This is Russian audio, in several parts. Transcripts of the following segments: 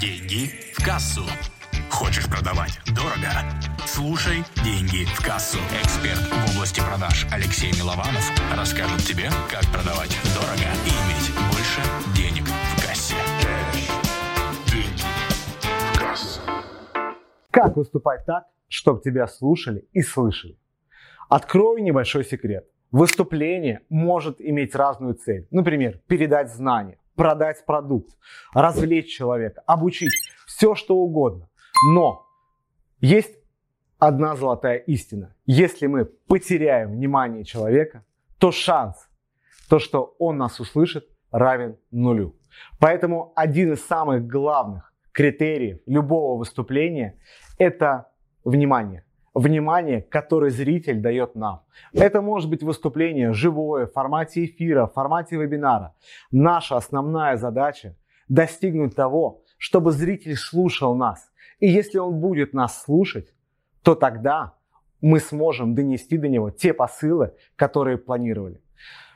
Деньги в кассу. Хочешь продавать дорого? Слушай «Деньги в кассу». Эксперт в области продаж Алексей Милованов расскажет тебе, как продавать дорого и иметь больше денег в кассе. Деньги в кассу. Как выступать так, чтобы тебя слушали и слышали? Открою небольшой секрет. Выступление может иметь разную цель. Например, передать знания, продать продукт, развлечь человека, обучить, все что угодно. Но есть одна золотая истина. Если мы потеряем внимание человека, то шанс, то, что он нас услышит, равен нулю. Поэтому один из самых главных критериев любого выступления – это внимание. Внимание, которое зритель дает нам. Это может быть выступление живое, в формате эфира, в формате вебинара. Наша основная задача – достигнуть того, чтобы зритель слушал нас. И если он будет нас слушать, то тогда мы сможем донести до него те посылы, которые планировали.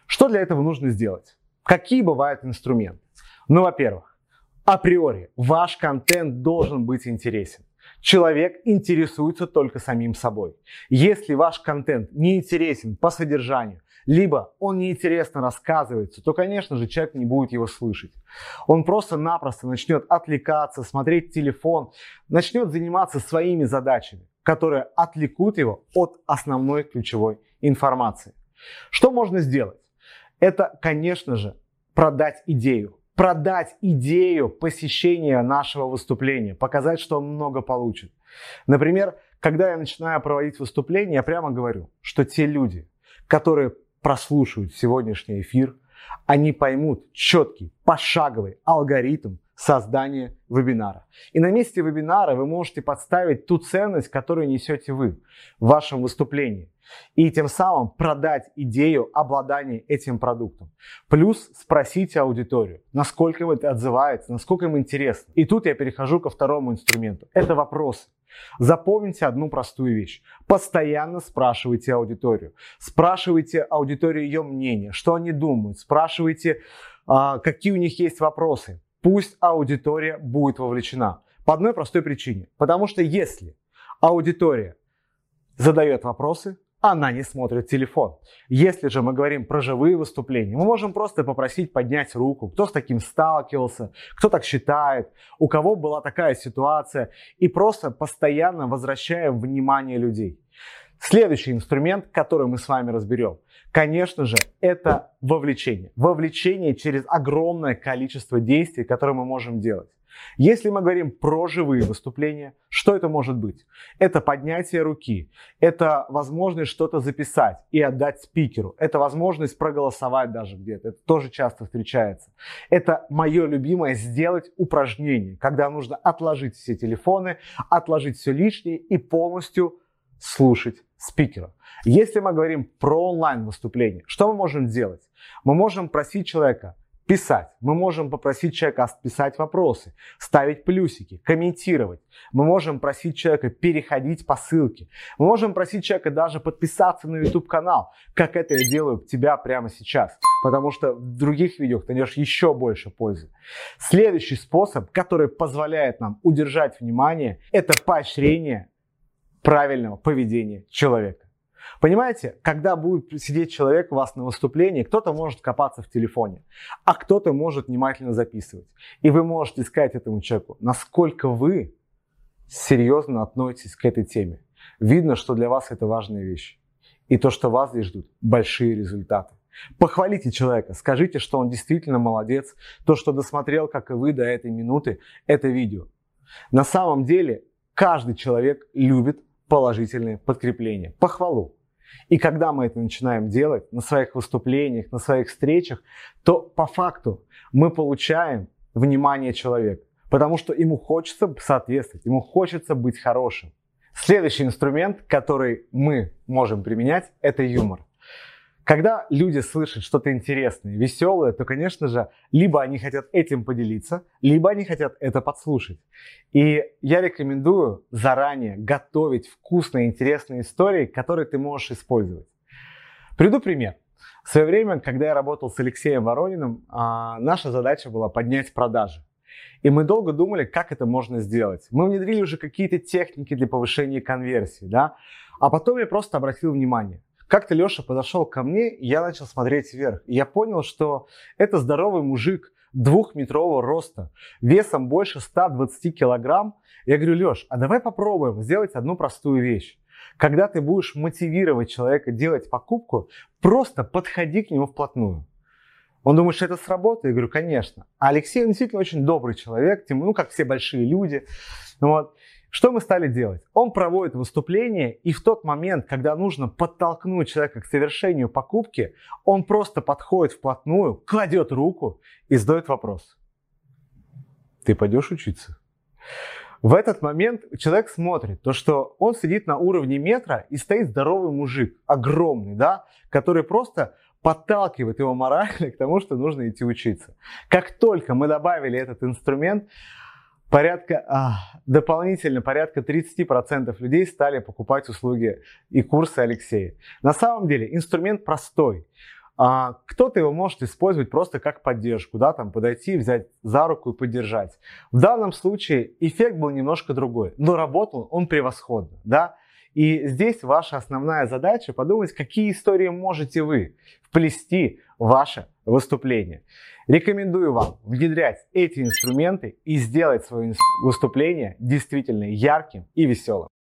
Что для этого нужно сделать? Какие бывают инструменты? Ну, во-первых, априори ваш контент должен быть интересен. Человек интересуется только самим собой. Если ваш контент не интересен по содержанию, либо он неинтересно рассказывается, то, конечно же, человек не будет его слышать. Он просто-напросто начнет отвлекаться, смотреть телефон, начнет заниматься своими задачами, которые отвлекут его от основной ключевой информации. Что можно сделать? Это, конечно же, продать идею продать идею посещения нашего выступления, показать, что он много получит. Например, когда я начинаю проводить выступление, я прямо говорю, что те люди, которые прослушают сегодняшний эфир, они поймут четкий, пошаговый алгоритм создания вебинара. И на месте вебинара вы можете подставить ту ценность, которую несете вы в вашем выступлении и тем самым продать идею обладания этим продуктом. Плюс спросите аудиторию, насколько им это отзывается, насколько им интересно. И тут я перехожу ко второму инструменту. Это вопросы. Запомните одну простую вещь. Постоянно спрашивайте аудиторию. Спрашивайте аудиторию ее мнение, что они думают. Спрашивайте, а, какие у них есть вопросы. Пусть аудитория будет вовлечена. По одной простой причине. Потому что если аудитория задает вопросы, она не смотрит телефон. Если же мы говорим про живые выступления, мы можем просто попросить поднять руку, кто с таким сталкивался, кто так считает, у кого была такая ситуация, и просто постоянно возвращаем внимание людей. Следующий инструмент, который мы с вами разберем, конечно же, это вовлечение. Вовлечение через огромное количество действий, которые мы можем делать. Если мы говорим про живые выступления, что это может быть? Это поднятие руки, это возможность что-то записать и отдать спикеру, это возможность проголосовать даже где-то, это тоже часто встречается. Это мое любимое сделать упражнение, когда нужно отложить все телефоны, отложить все лишнее и полностью слушать спикера. Если мы говорим про онлайн выступление, что мы можем делать? Мы можем просить человека писать. Мы можем попросить человека писать вопросы, ставить плюсики, комментировать. Мы можем просить человека переходить по ссылке. Мы можем просить человека даже подписаться на YouTube канал, как это я делаю тебя прямо сейчас. Потому что в других видео ты найдешь еще больше пользы. Следующий способ, который позволяет нам удержать внимание, это поощрение правильного поведения человека. Понимаете, когда будет сидеть человек у вас на выступлении, кто-то может копаться в телефоне, а кто-то может внимательно записывать. И вы можете сказать этому человеку, насколько вы серьезно относитесь к этой теме. Видно, что для вас это важная вещь. И то, что вас здесь ждут большие результаты. Похвалите человека, скажите, что он действительно молодец, то, что досмотрел, как и вы, до этой минуты это видео. На самом деле, каждый человек любит положительные подкрепления, похвалу. И когда мы это начинаем делать на своих выступлениях, на своих встречах, то по факту мы получаем внимание человека, потому что ему хочется соответствовать, ему хочется быть хорошим. Следующий инструмент, который мы можем применять, это юмор. Когда люди слышат что-то интересное, веселое, то, конечно же, либо они хотят этим поделиться, либо они хотят это подслушать. И я рекомендую заранее готовить вкусные, интересные истории, которые ты можешь использовать. Приду пример. В свое время, когда я работал с Алексеем Ворониным, а, наша задача была поднять продажи. И мы долго думали, как это можно сделать. Мы внедрили уже какие-то техники для повышения конверсии, да. А потом я просто обратил внимание. Как-то Леша подошел ко мне, и я начал смотреть вверх. И я понял, что это здоровый мужик двухметрового роста, весом больше 120 килограмм. Я говорю, Леш, а давай попробуем сделать одну простую вещь. Когда ты будешь мотивировать человека делать покупку, просто подходи к нему вплотную. Он думает, что это сработает? Я говорю, конечно. А Алексей он действительно очень добрый человек, ну, как все большие люди. Вот. Что мы стали делать? Он проводит выступление, и в тот момент, когда нужно подтолкнуть человека к совершению покупки, он просто подходит вплотную, кладет руку и задает вопрос. Ты пойдешь учиться? В этот момент человек смотрит, то что он сидит на уровне метра и стоит здоровый мужик, огромный, да, который просто подталкивает его морально к тому, что нужно идти учиться. Как только мы добавили этот инструмент, порядка, а, дополнительно порядка 30% людей стали покупать услуги и курсы Алексея. На самом деле инструмент простой. А, кто-то его может использовать просто как поддержку, да, там подойти, взять за руку и поддержать. В данном случае эффект был немножко другой, но работал он превосходно, да. И здесь ваша основная задача подумать, какие истории можете вы вплести в ваше выступление. Рекомендую вам внедрять эти инструменты и сделать свое выступление действительно ярким и веселым.